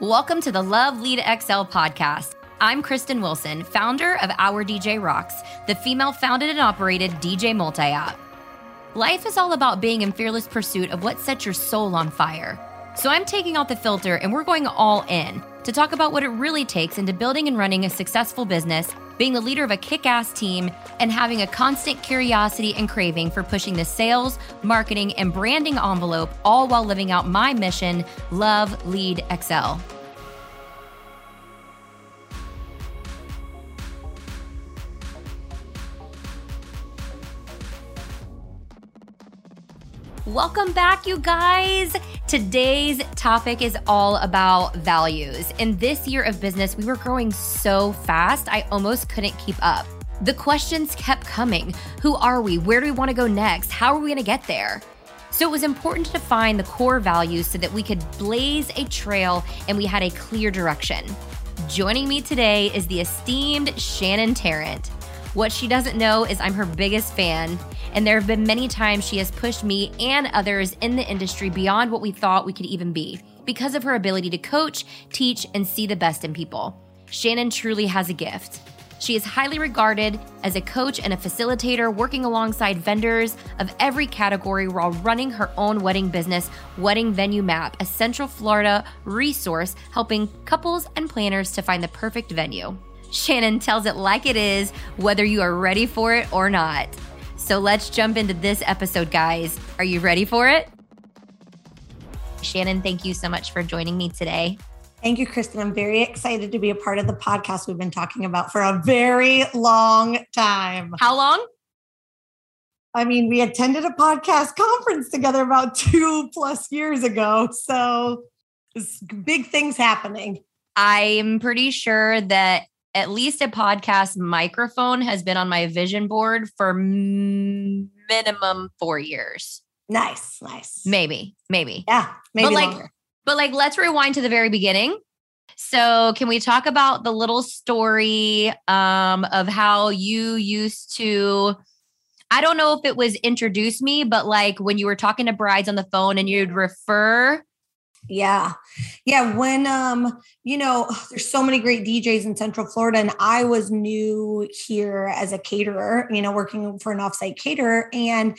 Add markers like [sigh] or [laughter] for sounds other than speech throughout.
Welcome to the Love Lead XL podcast. I'm Kristen Wilson, founder of Our DJ Rocks, the female founded and operated DJ multi-op. Life is all about being in fearless pursuit of what sets your soul on fire. So I'm taking out the filter and we're going all in to talk about what it really takes into building and running a successful business, being the leader of a kick ass team, and having a constant curiosity and craving for pushing the sales, marketing, and branding envelope, all while living out my mission Love Lead XL. Welcome back, you guys. Today's topic is all about values. In this year of business, we were growing so fast, I almost couldn't keep up. The questions kept coming Who are we? Where do we want to go next? How are we going to get there? So it was important to define the core values so that we could blaze a trail and we had a clear direction. Joining me today is the esteemed Shannon Tarrant. What she doesn't know is I'm her biggest fan and there have been many times she has pushed me and others in the industry beyond what we thought we could even be because of her ability to coach, teach, and see the best in people. Shannon truly has a gift. She is highly regarded as a coach and a facilitator, working alongside vendors of every category while running her own wedding business, Wedding Venue Map, a Central Florida resource helping couples and planners to find the perfect venue. Shannon tells it like it is, whether you are ready for it or not. So let's jump into this episode, guys. Are you ready for it? Shannon, thank you so much for joining me today. Thank you, Kristen. I'm very excited to be a part of the podcast we've been talking about for a very long time. How long? I mean, we attended a podcast conference together about two plus years ago. So, big things happening. I'm pretty sure that at least a podcast microphone has been on my vision board for minimum four years. Nice, nice. Maybe, maybe. Yeah, maybe but like, longer. But like, let's rewind to the very beginning. So, can we talk about the little story um, of how you used to? I don't know if it was introduce me, but like when you were talking to brides on the phone and you'd refer yeah. Yeah. When, um, you know, [sighs] there's so many great DJs in Central Florida, and I was new here as a caterer, you know, working for an offsite caterer. And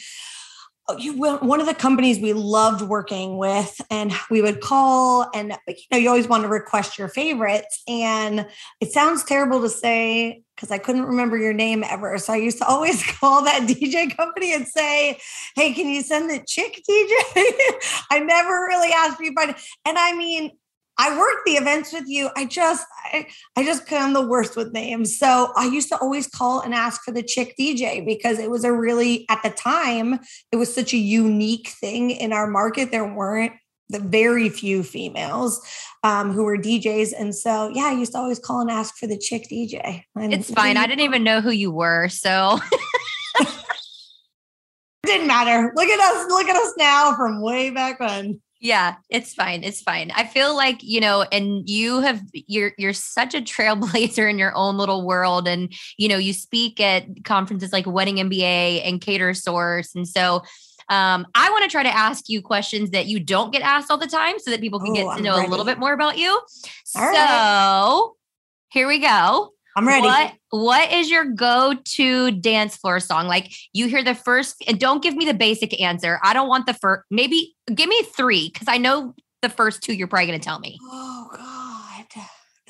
Oh, you one of the companies we loved working with and we would call and you know you always want to request your favorites and it sounds terrible to say because I couldn't remember your name ever so I used to always [laughs] call that DJ company and say hey can you send the chick DJ [laughs] I never really asked anybody and I mean I worked the events with you. I just, I, I just I'm the worst with names. So I used to always call and ask for the chick DJ because it was a really, at the time, it was such a unique thing in our market. There weren't the very few females um, who were DJs. And so, yeah, I used to always call and ask for the chick DJ. And it's fine. I didn't even know who you were. So [laughs] didn't matter. Look at us. Look at us now from way back when. Yeah, it's fine. It's fine. I feel like, you know, and you have you're you're such a trailblazer [laughs] in your own little world and you know, you speak at conferences like Wedding MBA and Catersource and so um, I want to try to ask you questions that you don't get asked all the time so that people can Ooh, get to I'm know ready. a little bit more about you. All so right. here we go. I'm ready. What what is your go-to dance floor song? Like you hear the first and don't give me the basic answer. I don't want the first maybe give me 3 cuz I know the first two you're probably going to tell me. Oh god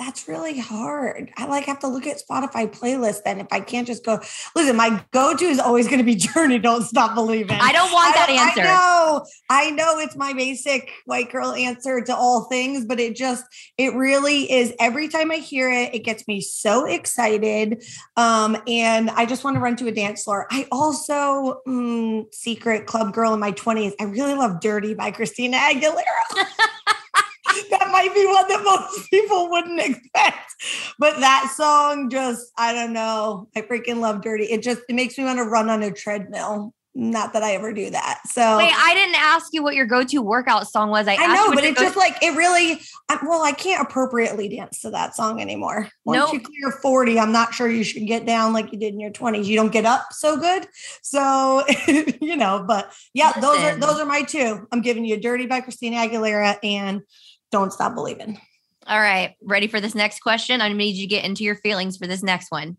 that's really hard. I like have to look at Spotify playlist then if I can't just go. Listen, my go-to is always going to be [laughs] Journey. Don't stop believing. I don't want that I, answer. I know, I know it's my basic white girl answer to all things, but it just it really is. Every time I hear it, it gets me so excited, um, and I just want to run to a dance floor. I also mm, secret club girl in my twenties. I really love "Dirty" by Christina Aguilera. [laughs] that might be one that most [laughs] people wouldn't expect. But that song just, I don't know. I freaking love Dirty. It just it makes me want to run on a treadmill. Not that I ever do that. So wait, I didn't ask you what your go-to workout song was. I, I know, but it just like it really. Well, I can't appropriately dance to that song anymore. Once nope. you clear forty, I'm not sure you should get down like you did in your twenties. You don't get up so good. So [laughs] you know, but yeah, Listen. those are those are my two. I'm giving you "Dirty" by Christina Aguilera and don't Stop Believing. All right. Ready for this next question? I need you to get into your feelings for this next one.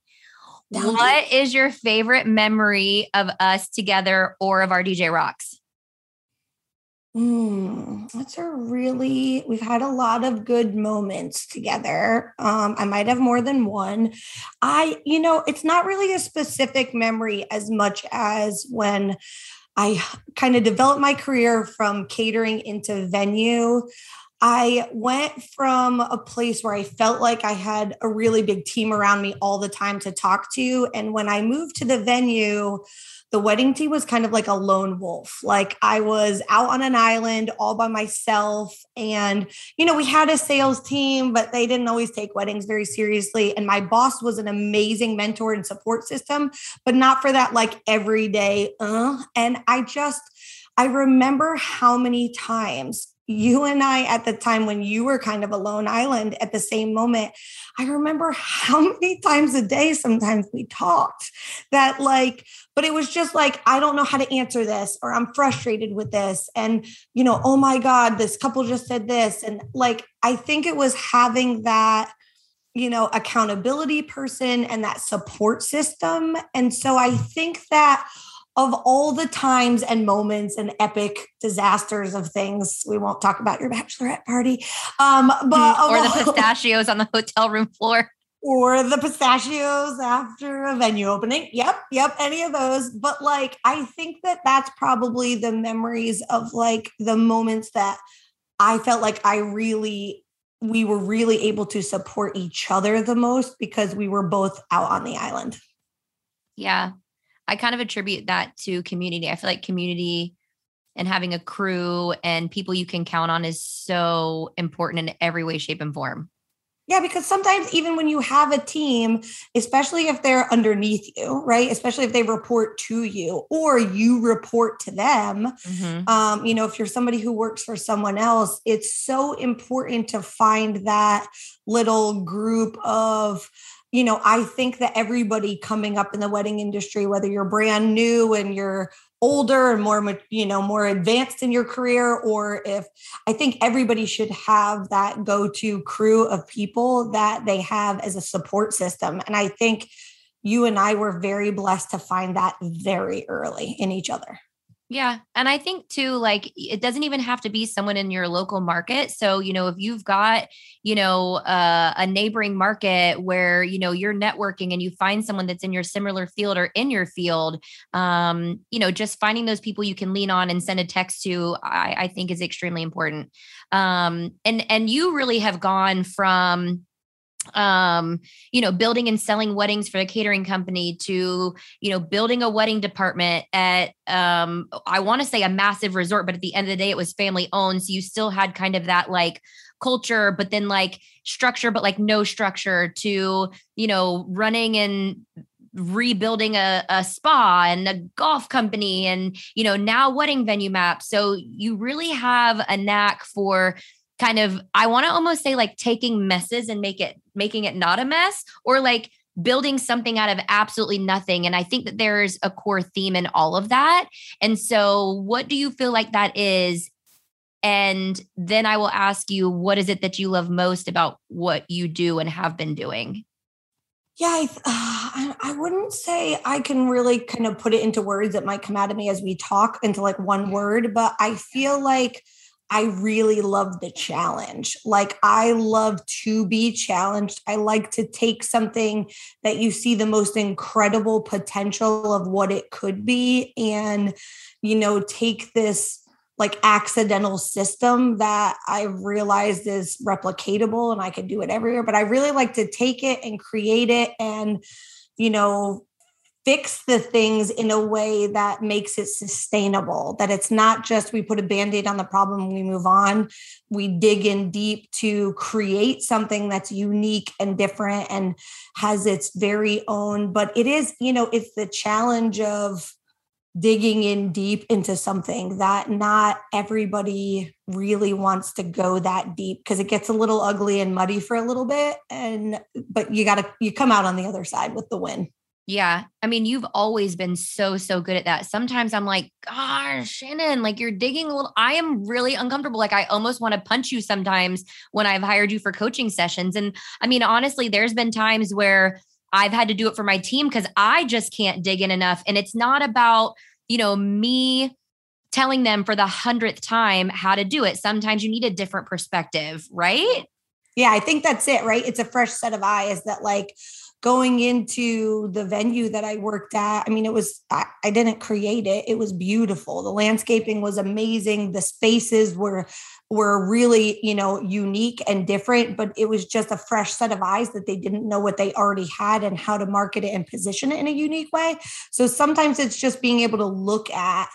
What is your favorite memory of us together or of our DJ Rocks? Mm, that's a really, we've had a lot of good moments together. Um, I might have more than one. I, you know, it's not really a specific memory as much as when I kind of developed my career from catering into venue. I went from a place where I felt like I had a really big team around me all the time to talk to. And when I moved to the venue, the wedding team was kind of like a lone wolf. Like I was out on an island all by myself. And, you know, we had a sales team, but they didn't always take weddings very seriously. And my boss was an amazing mentor and support system, but not for that like everyday, uh. And I just, I remember how many times you and I at the time when you were kind of a lone island at the same moment, I remember how [laughs] many times a day sometimes we talked that like, but it was just like, I don't know how to answer this, or I'm frustrated with this. And, you know, oh my God, this couple just said this. And like, I think it was having that you know accountability person and that support system and so i think that of all the times and moments and epic disasters of things. We won't talk about your bachelorette party. Um, but mm, or the [laughs] pistachios on the hotel room floor. Or the pistachios after a venue opening. Yep, yep, any of those. But like, I think that that's probably the memories of like the moments that I felt like I really, we were really able to support each other the most because we were both out on the island. Yeah, I kind of attribute that to community. I feel like community and having a crew and people you can count on is so important in every way, shape, and form. Yeah, because sometimes even when you have a team, especially if they're underneath you, right? Especially if they report to you or you report to them, mm-hmm. um, you know, if you're somebody who works for someone else, it's so important to find that little group of you know, I think that everybody coming up in the wedding industry, whether you're brand new and you're older and more, you know, more advanced in your career, or if I think everybody should have that go to crew of people that they have as a support system. And I think you and I were very blessed to find that very early in each other. Yeah. And I think too, like it doesn't even have to be someone in your local market. So, you know, if you've got, you know, uh, a neighboring market where, you know, you're networking and you find someone that's in your similar field or in your field, um, you know, just finding those people you can lean on and send a text to, I, I think is extremely important. Um, and, and you really have gone from, um you know building and selling weddings for the catering company to you know building a wedding department at um i want to say a massive resort but at the end of the day it was family owned. So you still had kind of that like culture but then like structure but like no structure to you know running and rebuilding a, a spa and a golf company and you know now wedding venue maps. So you really have a knack for kind of I want to almost say like taking messes and make it making it not a mess or like building something out of absolutely nothing and I think that there's a core theme in all of that. And so what do you feel like that is and then I will ask you what is it that you love most about what you do and have been doing? Yeah, I, uh, [sighs] I wouldn't say I can really kind of put it into words that might come out of me as we talk into like one word, but I feel like I really love the challenge. Like, I love to be challenged. I like to take something that you see the most incredible potential of what it could be and, you know, take this like accidental system that I've realized is replicatable and I can do it everywhere. But I really like to take it and create it and, you know, fix the things in a way that makes it sustainable that it's not just we put a band-aid on the problem and we move on. We dig in deep to create something that's unique and different and has its very own but it is you know it's the challenge of digging in deep into something that not everybody really wants to go that deep because it gets a little ugly and muddy for a little bit and but you got to you come out on the other side with the win Yeah. I mean, you've always been so, so good at that. Sometimes I'm like, gosh, Shannon, like you're digging a little. I am really uncomfortable. Like I almost want to punch you sometimes when I've hired you for coaching sessions. And I mean, honestly, there's been times where I've had to do it for my team because I just can't dig in enough. And it's not about, you know, me telling them for the hundredth time how to do it. Sometimes you need a different perspective, right? Yeah, I think that's it, right? It's a fresh set of eyes that, like, going into the venue that I worked at, I mean, it was, I, I, didn't create it. It was beautiful. The landscaping was amazing. The spaces were, were really, you know, unique and different, but it was just a fresh set of eyes that they didn't know what they already had and how to market it and position it in a unique way. So sometimes it's just being able to look at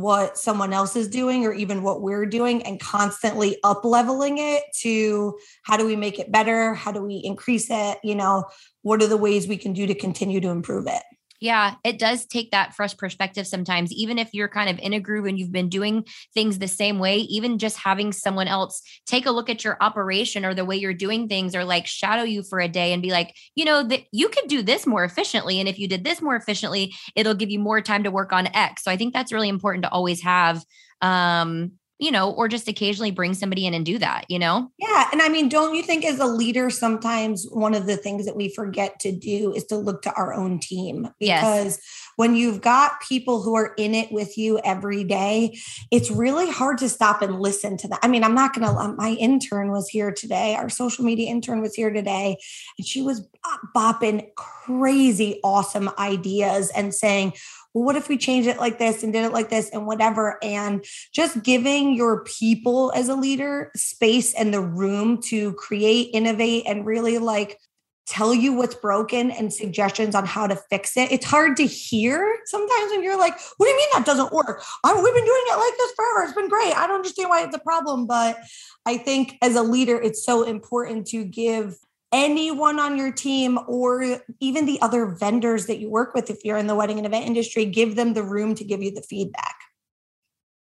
what someone else is doing or even what we're doing and constantly up leveling it to how do we make it better? How do we increase it? You know what are the ways we can do to continue to improve it yeah, it does take that fresh perspective sometimes, even if you're kind of in a groove and you've been doing things the same way, even just having someone else take a look at your operation or the way you're doing things or like shadow you for a day and be like, you know, that you could do this more efficiently. And if you did this more efficiently, it'll give you more time to work on X. So I think that's really important to always have um you know, or just occasionally bring somebody in and do that, you know? Yeah. And I mean, don't you think as a leader, sometimes one of the things that we forget to do is to look to our own team? Because yes. when you've got people who are in it with you every day, it's really hard to stop and listen to that. I mean, I'm not going to, my intern was here today, our social media intern was here today, and she was bopping crazy awesome ideas and saying, well, what if we change it like this and did it like this and whatever? And just giving your people as a leader space and the room to create, innovate, and really like tell you what's broken and suggestions on how to fix it. It's hard to hear sometimes when you're like, what do you mean that doesn't work? I, we've been doing it like this forever. It's been great. I don't understand why it's a problem. But I think as a leader, it's so important to give anyone on your team or even the other vendors that you work with if you're in the wedding and event industry give them the room to give you the feedback.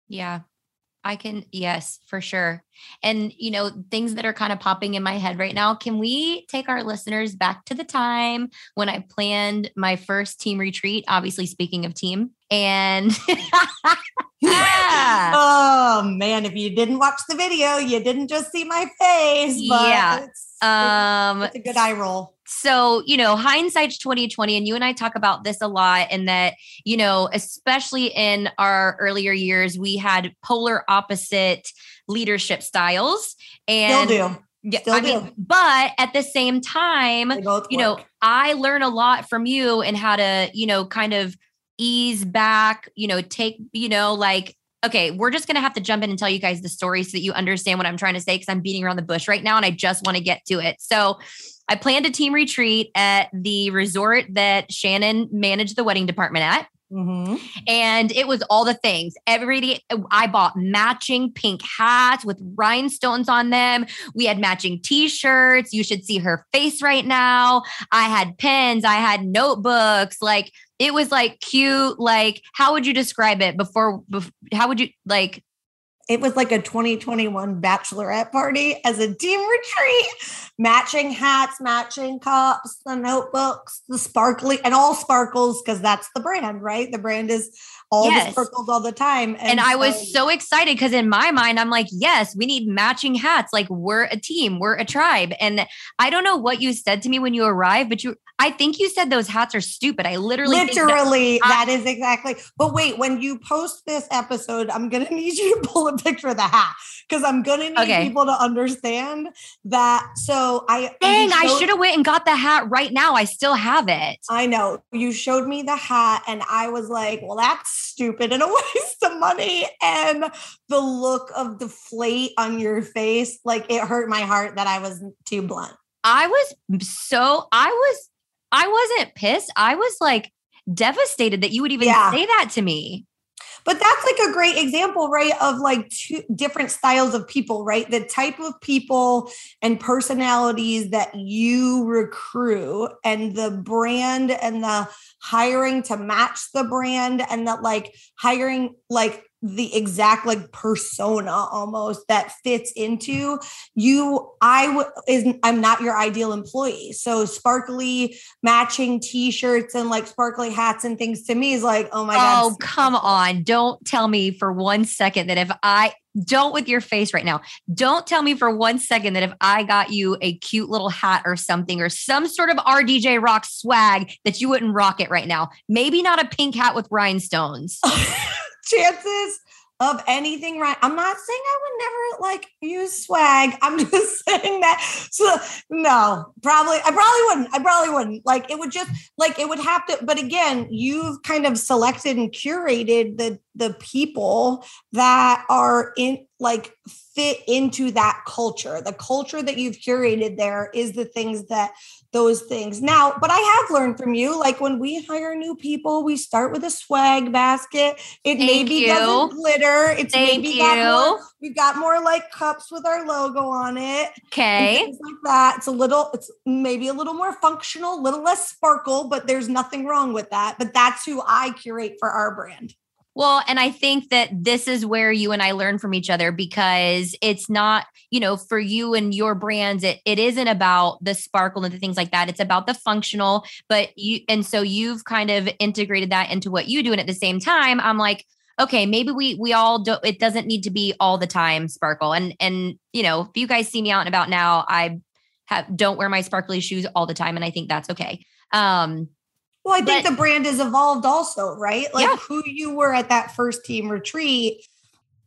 Yeah. I can yes for sure. And you know things that are kind of popping in my head right now can we take our listeners back to the time when i planned my first team retreat? Obviously speaking of team and [laughs] oh man if you didn't watch the video you didn't just see my face yeah um, it's a good eye roll. So, you know, hindsight's 2020, and you and I talk about this a lot, and that, you know, especially in our earlier years, we had polar opposite leadership styles. And Still do. Yeah, Still I do. mean, but at the same time, you work. know, I learn a lot from you and how to, you know, kind of ease back, you know, take, you know, like okay, we're just going to have to jump in and tell you guys the story so that you understand what I'm trying to say because I'm beating around the bush right now and I just want to get to it. So, I planned a team retreat at the resort that Shannon managed the wedding department at. Mm-hmm. And it was all the things. Every I bought matching pink hats with rhinestones on them. We had matching t-shirts. You should see her face right now. I had pens, I had notebooks. Like it was like cute. Like, how would you describe it before, before how would you like it was like a 2021 bachelorette party as a team retreat, matching hats, matching cups, the notebooks, the sparkly, and all sparkles because that's the brand, right? The brand is all yes. the sparkles all the time. And, and I was so excited because in my mind, I'm like, yes, we need matching hats. Like we're a team, we're a tribe. And I don't know what you said to me when you arrived, but you I think you said those hats are stupid. I literally literally that, that is exactly. But wait, when you post this episode, I'm gonna [laughs] need you to pull a picture of the hat because I'm gonna need okay. people to understand that. So I dang, showed, I should have went and got the hat right now. I still have it. I know you showed me the hat, and I was like, well, that's stupid and a [laughs] waste of money. And the look of the flate on your face, like it hurt my heart that I was too blunt. I was so I was I wasn't pissed. I was like devastated that you would even yeah. say that to me. But that's like a great example, right? Of like two different styles of people, right? The type of people and personalities that you recruit and the brand and the hiring to match the brand and that like hiring like the exact like persona almost that fits into you. I w- is i'm not your ideal employee. So sparkly matching t-shirts and like sparkly hats and things to me is like oh my god oh come on. Don't tell me for one second that if i don't with your face right now. Don't tell me for one second that if i got you a cute little hat or something or some sort of rdj rock swag that you wouldn't rock it right now. Maybe not a pink hat with rhinestones [laughs] chances of anything right. I'm not saying I would never like use swag. [laughs] I'm just saying that. So no, probably I probably wouldn't. I probably wouldn't. Like it would just like it would have to, but again, you've kind of selected and curated the the people that are in like fit into that culture. The culture that you've curated there is the things that those things. Now, but I have learned from you, like when we hire new people, we start with a swag basket. It Thank maybe you. doesn't glitter. It's Thank maybe got more, you. we've got more like cups with our logo on it. okay like that. It's a little, it's maybe a little more functional, a little less sparkle, but there's nothing wrong with that. But that's who I curate for our brand. Well, and I think that this is where you and I learn from each other because it's not, you know, for you and your brands, it it isn't about the sparkle and the things like that. It's about the functional. But you and so you've kind of integrated that into what you do. And at the same time, I'm like, okay, maybe we we all don't. it doesn't need to be all the time sparkle. And and you know, if you guys see me out and about now, I have don't wear my sparkly shoes all the time. And I think that's okay. Um, Well, I think But- the brand has evolved also, right? Like Yeah. who you were at that first team retreat.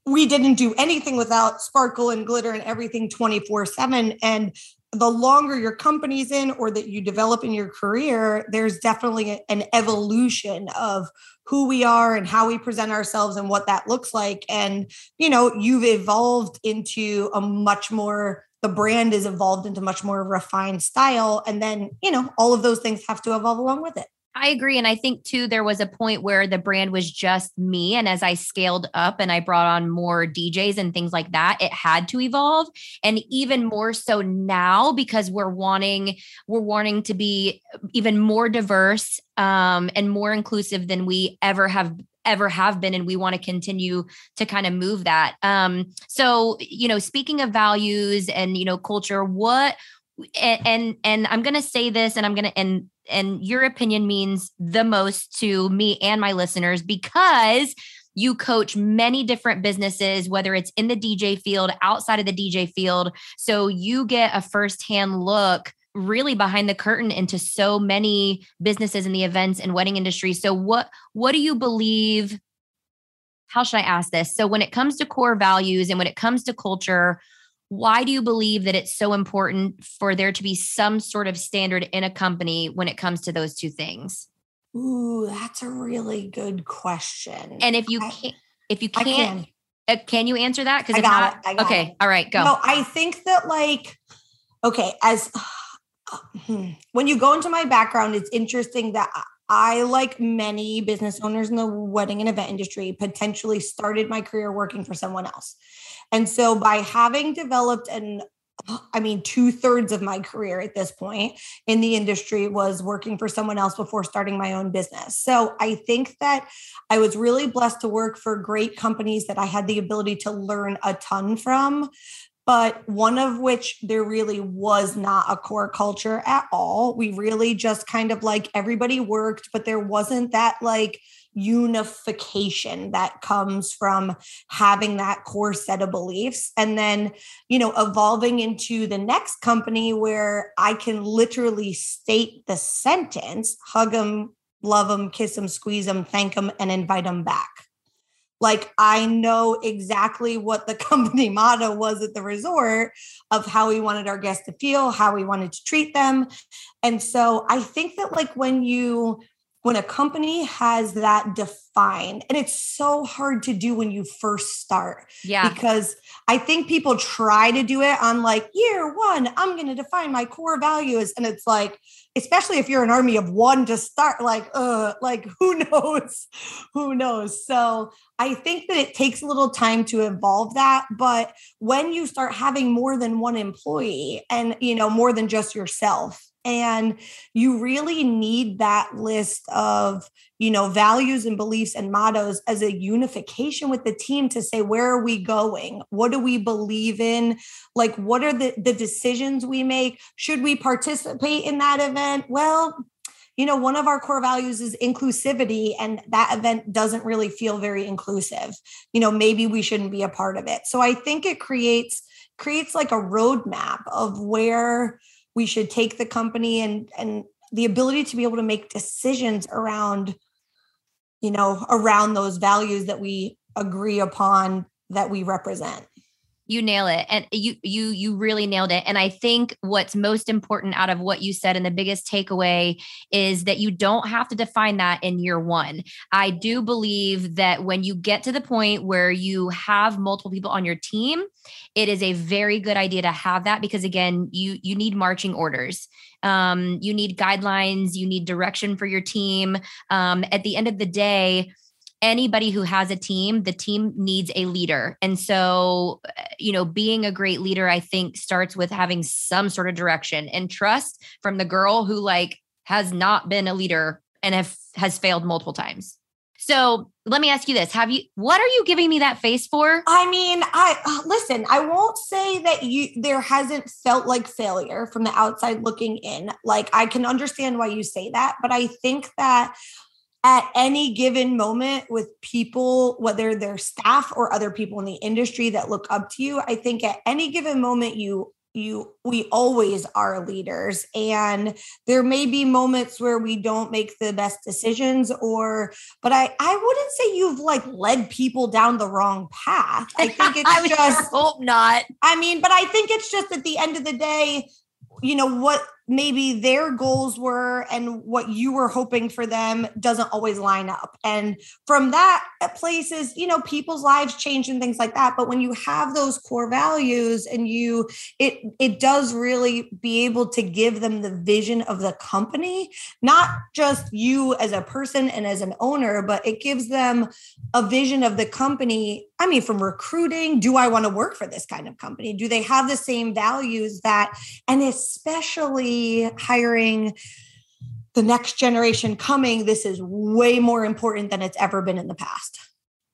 We didn't do anything without sparkle and glitter and everything 24 7. And the longer your company's in or that you develop in your career, there's definitely an evolution of who we are and how we present ourselves and what that looks like. And, you know, you've evolved into a much more, the brand is evolved into much more refined style. And then, you know, all of those things have to evolve along with it. I agree. And I think too, there was a point where the brand was just me. And as I scaled up and I brought on more DJs and things like that, it had to evolve. And even more so now because we're wanting, we're wanting to be even more diverse um, and more inclusive than we ever have ever have been and we want to continue to kind of move that um so you know speaking of values and you know culture what and and, and i'm going to say this and i'm going to and and your opinion means the most to me and my listeners because you coach many different businesses whether it's in the DJ field outside of the DJ field. So you get a firsthand look really behind the curtain into so many businesses in the events and wedding industry. So what what do you believe? How should i ask this? So when it comes to core values and when it comes to culture why do you believe that it's so important for there to be some sort of standard in a company when it comes to those two things Ooh, that's a really good question. and if you can't if you can't can. uh, can you answer that because I got not it. Okay it. all right go No, I think that like, okay, as [sighs] hmm, when you go into my background, it's interesting that I- I, like many business owners in the wedding and event industry, potentially started my career working for someone else. And so by having developed an I mean, two thirds of my career at this point in the industry was working for someone else before starting my own business. So I think that I was really blessed to work for great companies that I had the ability to learn a ton from but one of which there really was not a core culture at all. We really just kind of like everybody worked, but there wasn't that like unification that comes from having that core set of beliefs. And then, you know, evolving into the next company where I can literally state the sentence hug them, love them, kiss them, squeeze them, thank them, and invite them back like I know exactly what the [laughs] company motto was at the resort of how we wanted our guests to feel, how we wanted to treat them. And so I think that like when you when a company has that defined and it's so hard to do when you first start yeah because I think people try to do it on like year one, I'm going to define my core values. And it's like, especially if you're an army of one to start, like, uh, like [laughs] who knows? Who knows? So I think that it takes a little time to evolve that. But when you start having more than one employee and, you know, more than just yourself, And you really need that list of, you know, values and beliefs and mottos as a unification with the team to say, where are we going? What do we believe in? Like, what are the, the decisions we make? Should we participate in that event? Well, you know, one of our core values is inclusivity, and that event doesn't really feel very inclusive. You know, maybe we shouldn't be a part of it. So I think it creates creates like a roadmap of where we should take the company and and the ability to be able to make decisions around you know around those values that we agree upon that we represent you nail it and you you you really nailed it and i think what's most important out of what you said and the biggest takeaway is that you don't have to define that in year 1 i do believe that when you get to the point where you have multiple people on your team it is a very good idea to have that because again you you need marching orders. Um, you need guidelines you need direction for your team. Um, at the end of the day anybody who has a team, the team needs a leader. And so, uh, you know, being a great leader, I think starts with having some sort of direction and trust from the girl who like has not been a leader and have has failed multiple times. So let me ask you this: Have you? What are you giving me that face for? I mean, I uh, listen. I won't say that you there hasn't felt like failure from the outside looking in. Like I can understand why you say that, but I think that at any given moment with people, whether they're staff or other people in the industry that look up to you, I think at any given moment you you we always are leaders. And there may be moments where we don't make the best decisions or but i i wouldn't say you've like led people down the wrong path. I think [laughs] it's I just hope not. I mean but i think it's just at the end of the day you know what maybe their goals were and what you were hoping for them doesn't always line up. And from that places you know people's lives change and things like that. But when you have those core values and you it it does really be able to give them the vision of the company not just you as a person and as an owner but it gives them a vision of the company i mean from recruiting do i want to work for this kind of company do they have the same values that and especially hiring the next generation coming, this is way more important than it's ever been in the past.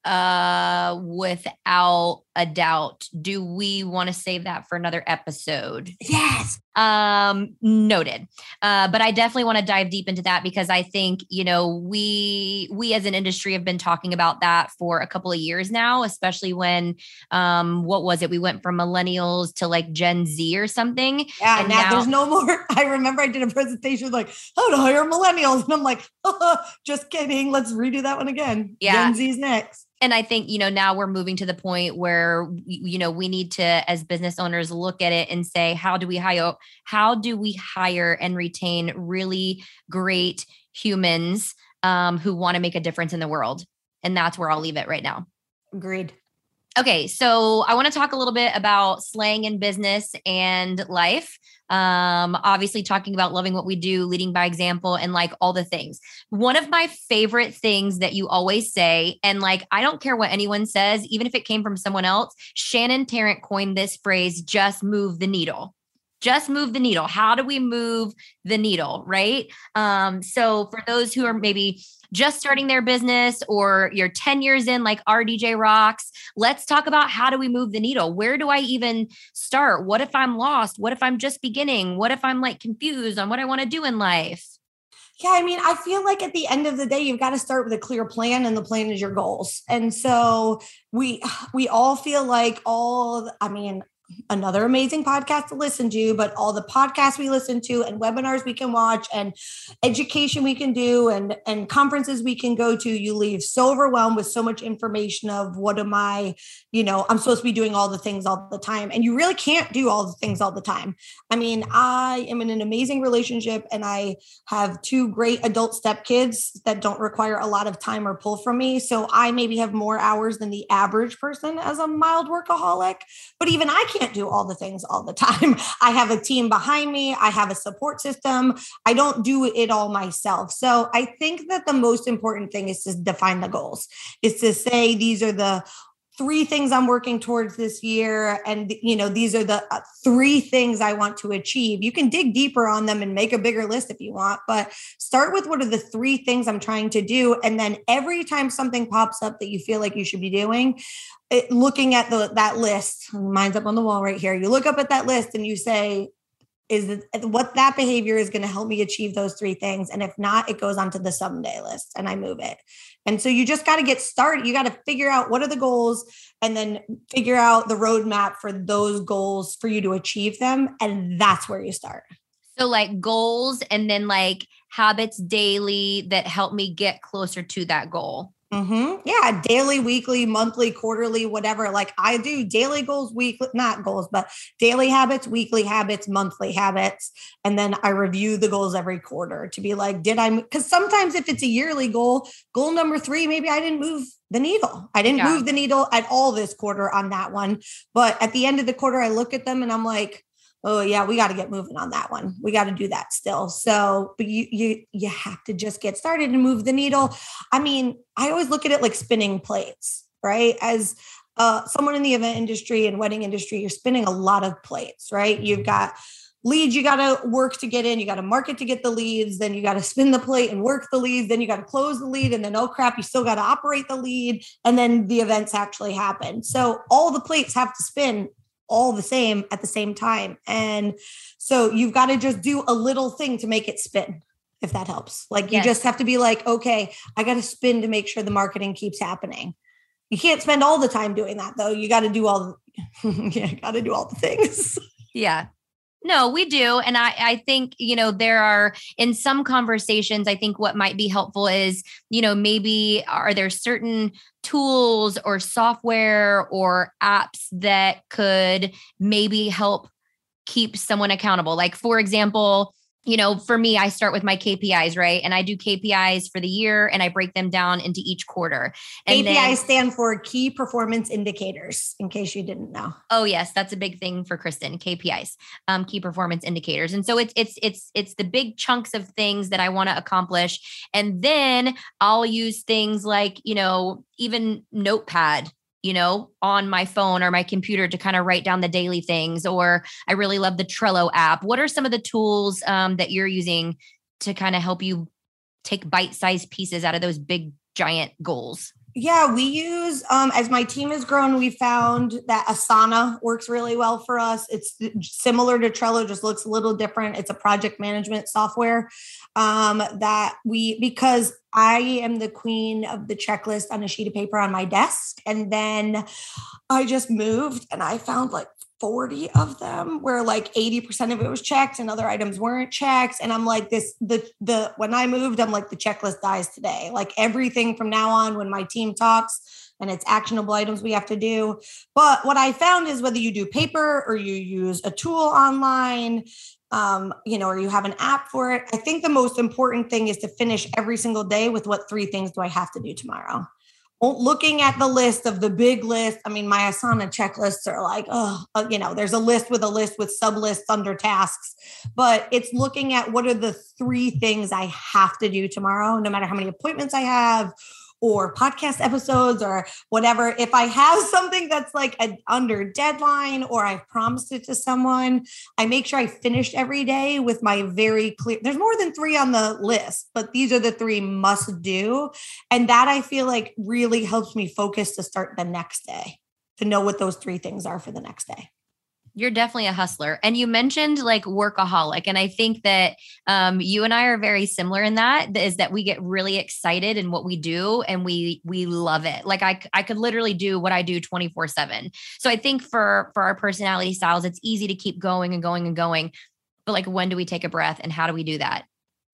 Uh, without a doubt. Do we want to save that for another episode? Yes. Um, noted. Uh, but I definitely want to dive deep into that because I think, you know, we we as an industry have been talking about that for a couple of years now, especially when um what was it? We went from millennials to like Gen Z or something. Yeah, and now, now there's no more. [laughs] I remember I did a presentation like how to hire millennials. And I'm like, oh, [laughs] just kidding. Let's redo that one again. Yeah. Gen Z's next and I think, you know, now we're moving to the point where, you know, we need to, as business owners, look at it and say, how do we hire, how do we hire and retain really great humans um, who want to make a difference in the world? And that's where I'll leave it right now. Agreed. Okay, so I want to talk a little bit about slang in business and life. Um, obviously, talking about loving what we do, leading by example, and like all the things. One of my favorite things that you always say, and like, I don't care what anyone says, even if it came from someone else, Shannon Tarrant coined this phrase just move the needle just move the needle how do we move the needle right um so for those who are maybe just starting their business or you're 10 years in like RDJ Rocks, let's talk about how do we move the needle? Where do I even start? What if I'm lost? What if I'm just beginning? What if I'm like confused on what I want to do in life? Yeah, I mean, I feel like at the end of the day, you've got to start with a clear plan, and the plan is your goals. And so we we all feel like all. I mean, another amazing podcast to listen to, but all the podcasts we listen to and webinars we can watch and education we can do and, and conferences we can go to, you leave so overwhelmed with so much information of what am I, you know, I'm supposed to be doing all the things all the time. And you really can't do all the things all the time. I mean, I am in an amazing relationship and I have two great adult stepkids that don't require a lot of time or pull from me. So I maybe have more hours than the average person as a mild workaholic, but even I can't can't do all the things all the [laughs] time. I have a team behind me, I have a support system. I don't do it all myself. So I think that the most important thing is to define the goals, is to say these are the three things I'm working towards this year. And, you know, these are the uh, three things I want to achieve. You can dig deeper on them and make a bigger list if you want, but start with what are the three things I'm trying to do. And then every time something pops up that you feel like you should be doing, it, looking at the that list, mine's up on the wall right here. You look up at that list and you say, is what that behavior is going to help me achieve those three things. And if not, it goes onto the someday list and I move it. And so you just got to get started. You got to figure out what are the goals and then figure out the roadmap for those goals for you to achieve them. And that's where you start. So, like goals and then like habits daily that help me get closer to that goal. Mm-hmm. Yeah, daily, weekly, monthly, quarterly, whatever. Like I do daily goals, weekly, not goals, but daily habits, weekly habits, monthly habits. And then I review the goals every quarter to be like, did I? Because sometimes if it's a yearly goal, goal number three, maybe I didn't move the needle. I didn't yeah. move the needle at all this quarter on that one. But at the end of the quarter, I look at them and I'm like, oh yeah we got to get moving on that one. We got to do that still. So but you you you have to just get started and move the needle. I mean i always look at it like spinning plates right? As uh, someone in the event industry and wedding industry you're spinning a lot of plates right? You've got leads you got to work to get in you got to market to get the leads then you got to spin the plate and work the leads then you got to close the lead and then oh crap you still got to operate the lead and then the events actually happen. So all the plates have to spin all the same at the same time. And so you've got to just do a little thing to make it spin, if that helps. Like yes. you just have to be like, okay, I got to spin to make sure the marketing keeps happening. You can't spend all the time doing that though. You got to do all the, [laughs] yeah, got to do all the things. Yeah. No, we do. And I, I think, you know, there are in some conversations, I think what might be helpful is, you know, maybe are there certain tools or software or apps that could maybe help keep someone accountable? Like, for example, you know, for me, I start with my KPIs, right? And I do KPIs for the year and I break them down into each quarter. And KPIs then, stand for key performance indicators, in case you didn't know. Oh, yes, that's a big thing for Kristen, KPIs, um, key performance indicators. And so it's it's it's it's the big chunks of things that I want to accomplish. And then I'll use things like, you know, even notepad you know, on my phone or my computer to kind of write down the daily things. Or I really love the Trello app. What are some of the tools um, that you're using to kind of help you take bite sized pieces out of those big, giant goals? Yeah, we use um, as my team has grown, we found that Asana works really well for us. It's similar to Trello, just looks a little different. It's a project management software um, that we because I am the queen of the checklist on a sheet of paper on my desk, and then I just moved and I found like 40 of them where like 80% of it was checked and other items weren't checked and i'm like this the the when i moved i'm like the checklist dies today. Like everything from now on when my team talks and it's actionable items we have to do. But what i found is whether you do paper or you use a tool online um, you know, or you have an app for it. I think the most important thing is to finish every single day with what three things do I have to do tomorrow? looking at the list of the big list i mean my asana checklists are like oh you know there's a list with a list with sub lists under tasks but it's looking at what are the three things i have to do tomorrow no matter how many appointments i have or podcast episodes or whatever. If I have [laughs] something that's like a under deadline or I've promised it to someone, I make sure I finish every day with my very clear. There's more than three on the list, but these are the three must do. And that I feel like really helps me focus to start the next day to know what those three things are for the next day you're definitely a hustler. And you mentioned like workaholic and i think that um, you and i are very similar in that is that we get really excited in what we do and we we love it. Like i, I could literally do what i do 24 7 so i think for for our personality styles it's easy to keep going and going and going but like when do we take a breath and how do we do that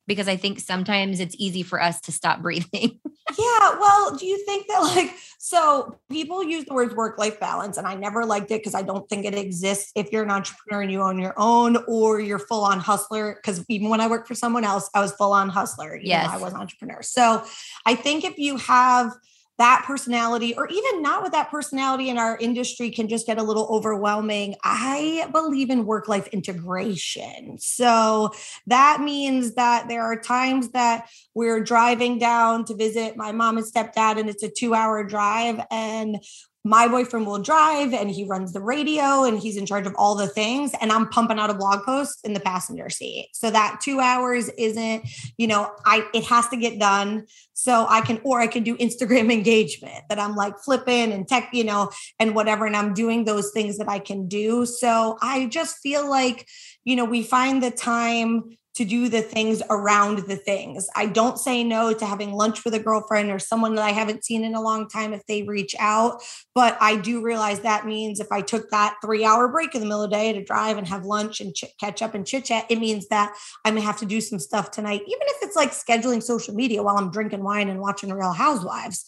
because I think sometimes it's easy for us to stop breathing. [laughs] yeah. Well, do you think that, like, so people use the words work life balance, and I never liked it because I don't think it exists if you're an entrepreneur and you own your own or you're full on hustler. Because even when I worked for someone else, I was full on hustler. Yeah. I was an entrepreneur. So I think if you have, that personality, or even not with that personality in our industry, can just get a little overwhelming. I believe in work life integration. So that means that there are times that we're driving down to visit my mom and stepdad, and it's a two hour drive. And my boyfriend will drive and he runs the radio and he's in charge of all the things and i'm pumping out a blog post in the passenger seat. So that two hours isn't you know i it has to get done. So i can or i can do instagram [laughs] engagement that i'm like flipping and tech you know and whatever and i'm doing those things that i can do. So i just feel like you know we find the time to do the things around the things. I don't say no to having lunch with a girlfriend or someone that I haven't seen in a long time if they reach out. But I do realize that means if I took that three hour break in the middle of the day to drive and have lunch and ch- catch up and chit chat, it means that I'm going to have to do some stuff tonight, even if it's like scheduling social media while I'm drinking wine and watching Real Housewives.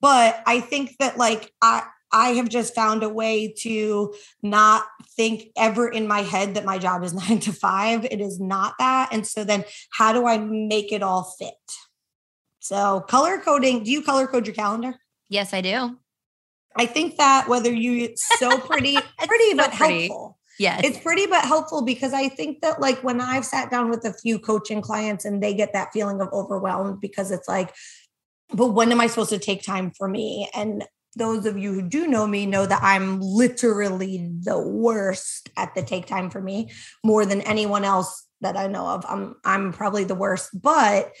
But I think that like I, I have just found a way to not think ever in my head that my job is [laughs] nine to five. It is not that. And so then how do I make it all fit? So color coding, do you color code your calendar? Yes, I do. I think that whether you it's so [laughs] pretty, pretty so but pretty. helpful. Yes. It's pretty but helpful because I think that like when I've sat down with a few coaching clients and they get that feeling of overwhelmed because it's like, but when am I supposed to take time for me? And those of you who do know me know that I'm literally the worst at the take time for me more than anyone else that I know of. I'm I'm probably the worst, but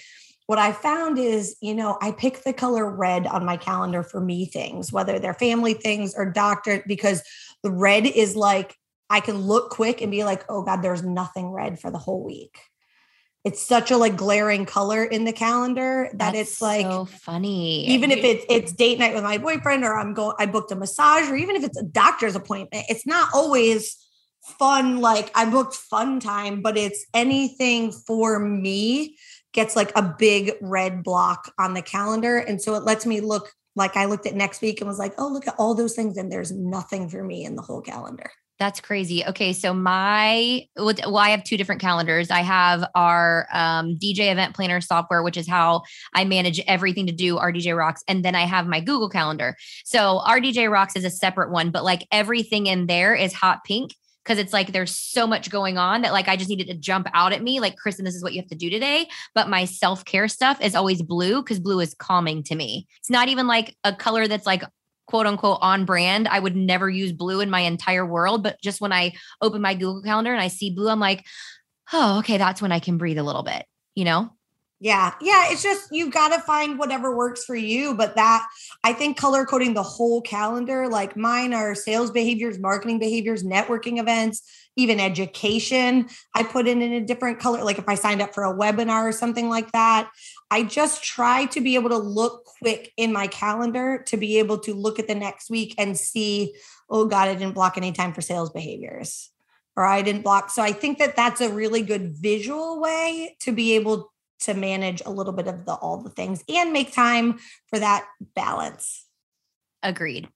what I found is, you know, I pick the color red on my calendar for me things, whether they're family things or doctor, because the red is like I can look quick and be like, oh God, there's nothing red for the whole week it's such a like glaring color in the calendar that That's it's like so funny. Even if it's it's date night with my boyfriend or I'm going I booked a massage or even if it's a doctor's appointment, it's not always fun like I booked fun time, but it's anything for me gets like a big red block on the calendar and so it lets me look like I looked at next week and was like, "Oh, look at all those things and there's nothing for me in the whole calendar." That's crazy. Okay, so my well, I have two different calendars. I have our um, DJ event planner software, which is how I manage everything to do our DJ Rocks, and then I have my Google Calendar. So our DJ Rocks is a separate one, but like everything in there is hot pink because it's like there's so much going on that like I just needed to jump out at me like Kristen this is what you have to do today but my self-care stuff is always blue cuz blue is calming to me. It's not even like a color that's like quote unquote on brand. I would never use blue in my entire world, but just when I open my Google Calendar and I see blue, I'm like, oh, okay, that's when I can breathe a little bit, you know? Yeah. Yeah. It's just, you've got to find whatever works for you. But that, I think color coding the whole calendar, like mine are sales behaviors, marketing behaviors, networking events, even education. I put in in a different color. Like if I signed up for a webinar or something like that, I just try to be able to look quick in my calendar to be able to look at the next week and see, oh God, I didn't block any time for sales behaviors or I didn't block. So I think that that's a really good visual way to be able to manage a little bit of the all the things and make time for that balance. Agreed.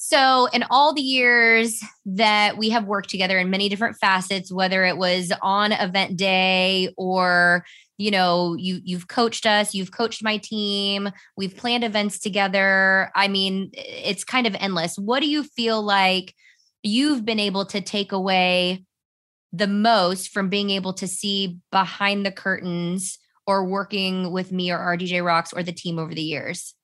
So, in all the years that we have worked together in many different facets, whether it was on event day or you know you you've coached us you've coached my team we've planned events together i mean it's kind of endless what do you feel like you've been able to take away the most from being able to see behind the curtains or working with me or RDJ Rocks or the team over the years?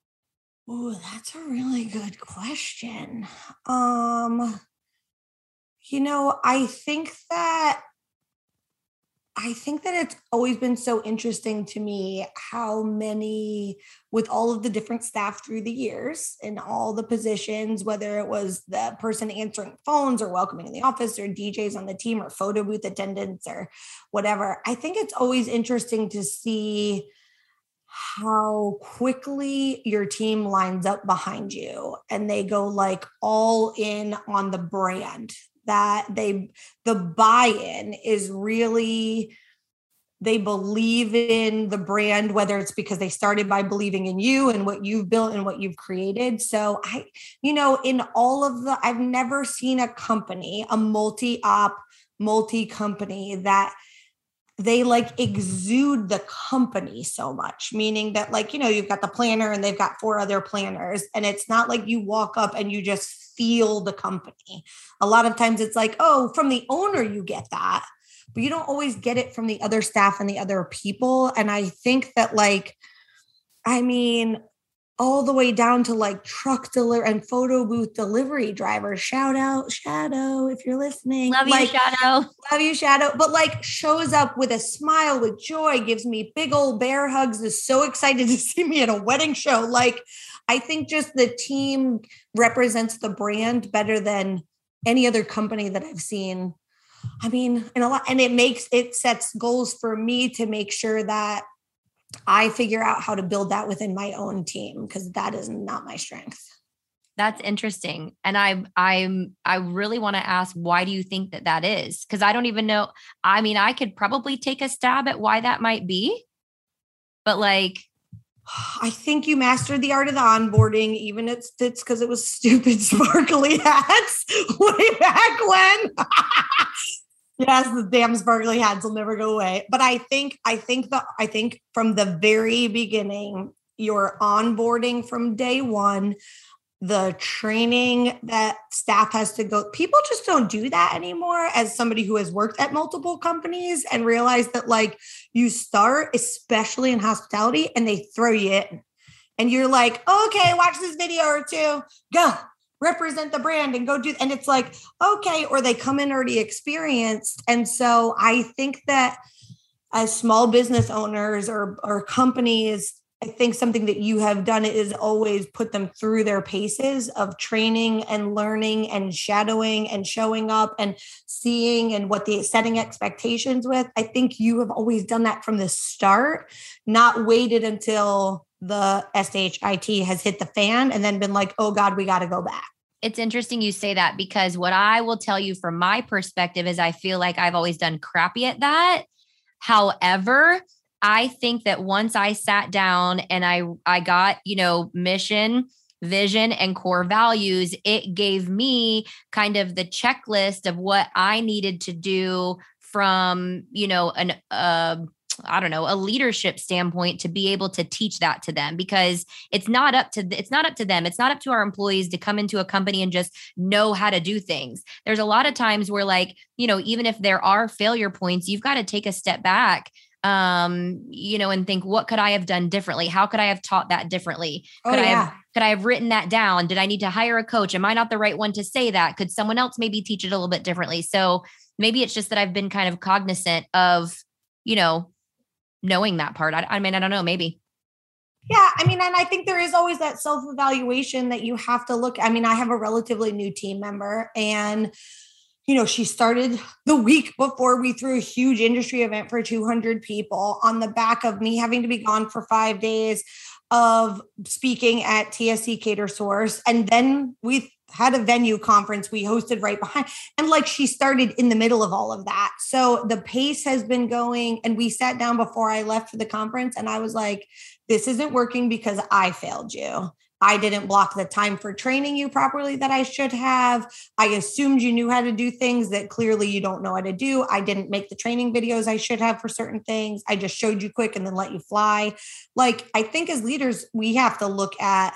Oh, that's a really good question. Um, you know, I think that I think that it's always been so interesting to me how many, with all of the different staff through the years and all the positions, whether it was the person answering phones or welcoming in the office or DJs on the team or photo booth attendants or whatever, I think it's always interesting to see how quickly your team lines up behind you and they go like all in on the brand that they the buy-in is really they believe in the brand whether it's because they started by believing in you and what you've built and what you've created. So i you know in all of the i've never seen a company a multi-op multi company that they like exude the company so much meaning that like you know you've got the planner and they've got four other planners and it's not like you walk up and you just feel the company. A lot of times it's like, oh, from the owner, you get that, but you don't always get it from the other staff and the other people. And I think that, like, I mean, all the way down to like truck deliver and photo booth delivery drivers. Shout out, Shadow, if you're listening. Love like, you, Shadow. Love you, Shadow. But like shows up with a smile, with joy, gives me big old bear hugs, is so excited to [laughs] see me at a wedding show. Like, I think just the team represents the brand better than any other company that I've seen. I mean, and a lot, and it makes it sets goals for me to make sure that I figure out how to build that within my own team because that is not my strength. That's interesting. And I I'm I really want to ask why do you think that that is? Cuz I don't even know. I mean, I could probably take a stab at why that might be. But like I think you mastered the art of the onboarding, even it's it's because it was stupid [laughs] sparkly hats way back when. [laughs] yes, the damn sparkly hats will never go away. But I think I think the I think from the very beginning, your onboarding from day one, the training that staff has to go people just don't do that anymore as somebody who has worked at multiple companies and realize that like you start especially in hospitality and they throw you in. And you're like okay watch this video or two. Go represent the brand and go do and it's like okay or they come in already experienced and so i think that as small business owners or or companies I think something that you have done is always put them through their paces of training and learning and shadowing and showing up and seeing and what the setting expectations with. I think you have always done that from the start, not waited until the SHIT has hit the fan and then been like, oh God, we got to go back. It's interesting you say that because what I will tell you from my perspective is I feel like I've always done crappy at that. However, I think that once I sat down and I I got, you know, mission, vision and core values, it gave me kind of the checklist of what I needed to do from, you know, an uh I don't know, a leadership standpoint to be able to teach that to them because it's not up to it's not up to them. It's not up to our employees to come into a company and just know how to do things. There's a lot of times where like, you know, even if there are failure points, you've got to take a step back um you know and think what could i have done differently how could i have taught that differently oh, could yeah. i have could i have written that down did i need to hire a coach am i not the right one to say that could someone else maybe teach it a little bit differently so maybe it's just that i've been kind of cognizant of you know knowing that part i, I mean i don't know maybe yeah, I mean, and I think there is always that self evaluation that you have to look. I mean, I have a relatively new team member, and you know, she started the week before we threw a huge industry event for 200 people on the back of me having to be gone for five days of speaking at TSC Catersource. And then we had a venue conference we hosted right behind. And like she started in the middle of all of that. So the pace has been going. And we sat down before I left for the conference and I was like, this isn't working because I failed you. I didn't block the time for training you properly that I should have. I assumed you knew how to do things that clearly you don't know how to do. I didn't make the training videos I should have for certain things. I just showed you quick and then let you fly. Like, I think as leaders, we have to look at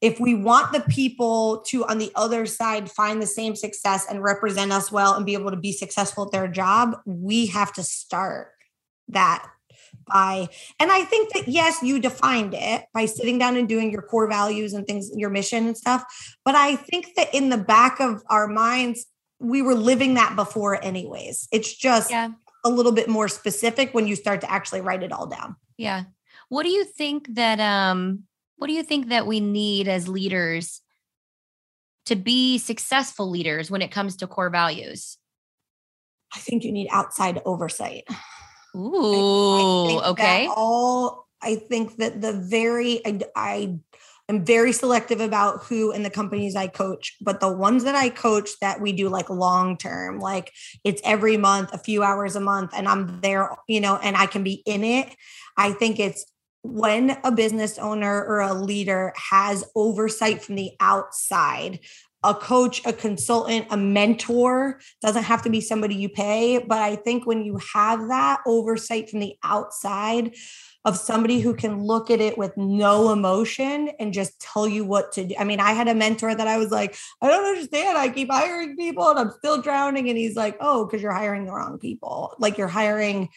if we want the people to on the other side find the same success and represent us well and be able to be successful at their job, we have to start that by and i think that yes you defined it by sitting down and doing your core values and things your mission and stuff. But i think that in the back of our minds we were living that before anyways. It's just yeah. a little bit more specific when you start to actually write it all down. Yeah. What do you think that um what do you think that we need as leaders to be successful leaders when it comes to core values i think you need outside oversight [sighs] Ooh, I okay. All I think that the very I, I am very selective about who and the companies I coach, but the ones that I coach that we do like long term, like it's every month, a few hours a month, and I'm there, you know, and I can be in it. I think it's when a business owner or a leader has oversight from the outside a coach, a consultant, a mentor doesn't have to be somebody you pay. But I think when you have that oversight from the outside of somebody who can look at it with no emotion and just tell you what to do. I mean, I had a mentor that I was like, I don't understand. I keep hiring people and I'm still drowning. And he's like, oh, because you're hiring the wrong people. Like you're hiring,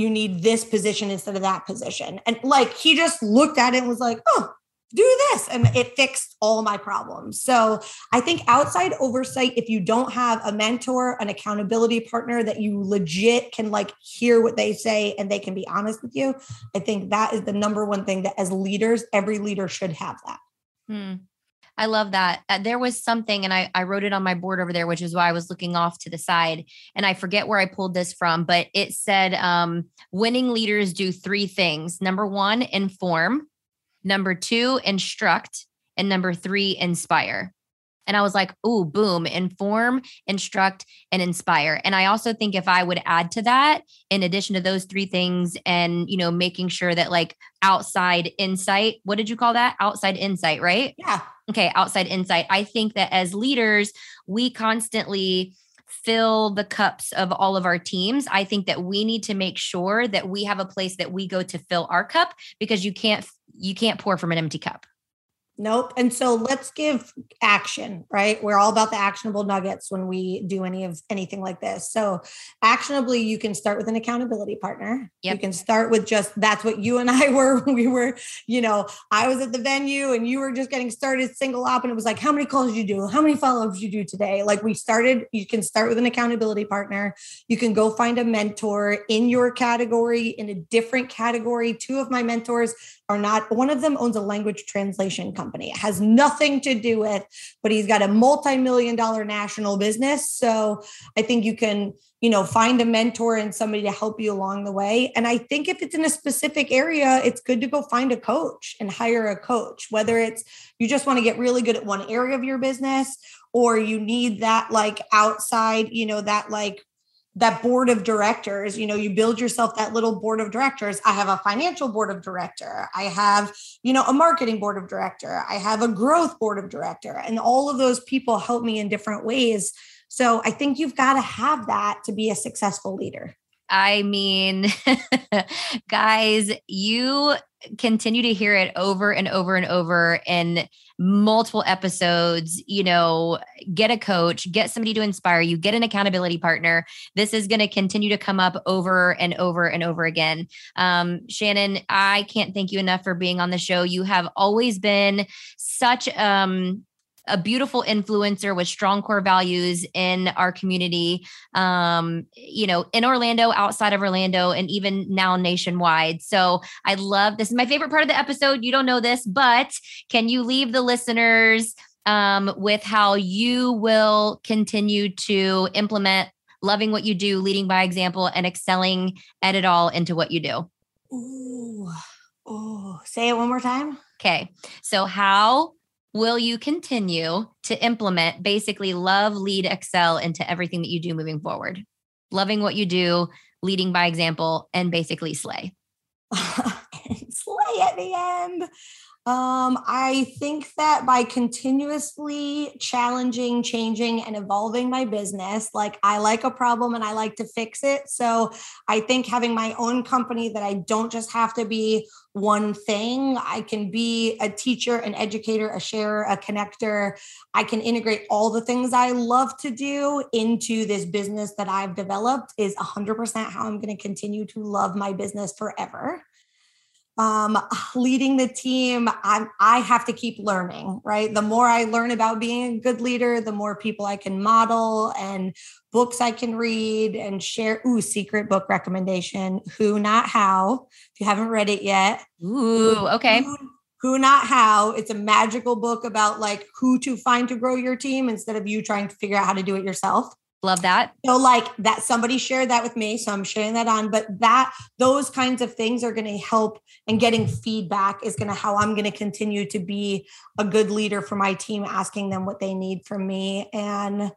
you need this position instead of that position. And like he just looked at it and was like, oh, do this and it fixed all my problems so i think outside oversight if you don't have a mentor an accountability partner that you legit can like hear what they say and they can be honest with you i think that is the number one thing that as leaders every leader should have that hmm. I love that. Uh, there was something, and I, I wrote it on my board over there, which is why I was looking off to the side. And I forget where I pulled this from, but it said um, winning leaders do three things. Number one, inform. Number two, instruct. And number three, inspire. And I was like, oh, boom, inform, instruct, and inspire. And I also think if I would add to that, in addition to those three things, and, you know, making sure that like outside insight, what did you call that? Outside insight, right? Yeah. Okay. Outside insight. I think that as leaders, we constantly, fill the cups of all of our teams i think that we need to make sure that we have a place that we go to fill our cup because you can't you can't pour from an empty cup Nope. And so let's give action, right? We're all about the actionable nuggets when we do any of anything like this. So, actionably, you can start with an accountability partner. Yep. You can start with just that's what you and I [laughs] were. We were, you know, I was at the venue and you were just getting started single op, and it was like, how many calls did you do? How many follow ups you do today? Like, we started, you can start with an accountability partner. You can go find a mentor in your category, in a different category. Two of my mentors are not one of them owns a language translation company. It has nothing to do with but he's got a multi-million dollar national business. So i think you can you know find a mentor and somebody to help you along the way. And i think if it's in a specific area it's good to go find a coach and hire a coach whether it's you just want to get really good at one area of your business or you need that like outside you know that like that board of directors you know you build yourself that little board of directors. I have a financial board of director. I have you know a marketing board of director. I have a growth board of director. And all of those people help me in different ways. So i think you've got to have that to be a successful leader. I mean, [laughs] guys, you continue to hear it over and over and over. In multiple episodes. You know, get a coach, get somebody to inspire you, get an accountability partner. This is going to continue to come up over and over and over again. Um, Shannon, I can't thank you enough for being on the show. You have always been such um a beautiful influencer with strong core values in our community um you know in orlando outside of orlando and even now nationwide so i love this is my favorite part of the episode you don't know this but can you leave the listeners um with how you will continue to implement loving what you do leading by example and excelling at it all into what you do Ooh. Oh, say it one more time. Okay. So, how will you continue to implement basically love, lead, excel into everything that you do moving forward? Loving what you do, leading by example, and basically slay. [laughs] slay at the end. Um, I think that by continuously challenging, changing, and evolving my business, like I like a problem and I like to fix it. So I think having my own company that I don't just have to be one thing, I can be a teacher, an educator, a sharer, a connector. I can integrate all the things I love to do into this business that I've developed is 100% how I'm going to continue to love my business forever um, [laughs] leading the team, I'm, I have to keep learning, right? The more I learn about being a good leader, the more people I can model and books I can read and share. Ooh, secret book recommendation Who Not How. If you haven't read it yet. Ooh, okay. Who, who Not How. It's a magical book about like who to find to grow your team instead of you trying to figure out how to do it yourself. Love that. So like that somebody shared that with me. So I'm sharing that on. But that those kinds of things are going to help and getting feedback is going to how I'm going to continue to be a good leader for my team, asking them what they need from me. And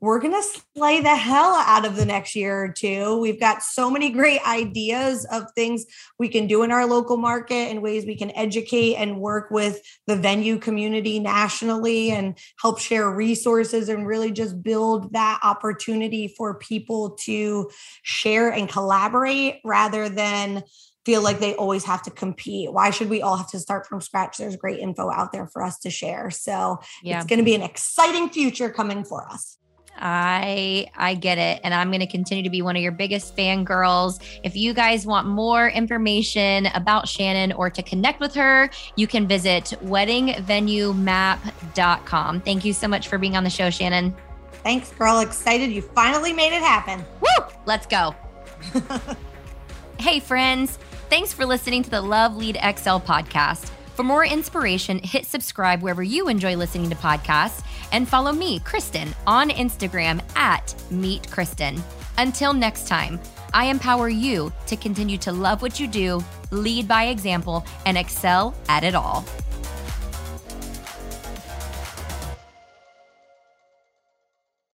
we're going to slay the hell out of the next year or two. We've got so many great ideas of things we can do in our local market and ways we can educate and work with the venue community nationally and help share resources and really just build that opportunity for people to share and collaborate rather than feel like they always have to compete. Why should we all have to start from scratch? There's great info out there for us to share. So yeah. it's going to be an exciting future coming for us. I I get it and I'm going to continue to be one of your biggest fangirls. If you guys want more information about Shannon or to connect with her, you can visit weddingvenuemap.com. Thank you so much for being on the show, Shannon. Thanks, girl. Excited you finally made it happen. Woo! Let's go. [laughs] hey friends, thanks for listening to the Love Lead Excel podcast. For more inspiration, hit subscribe wherever you enjoy listening to podcasts and follow me, Kristen, on Instagram at Meet Kristen. Until next time, I empower you to continue to love what you do, lead by example, and excel at it all.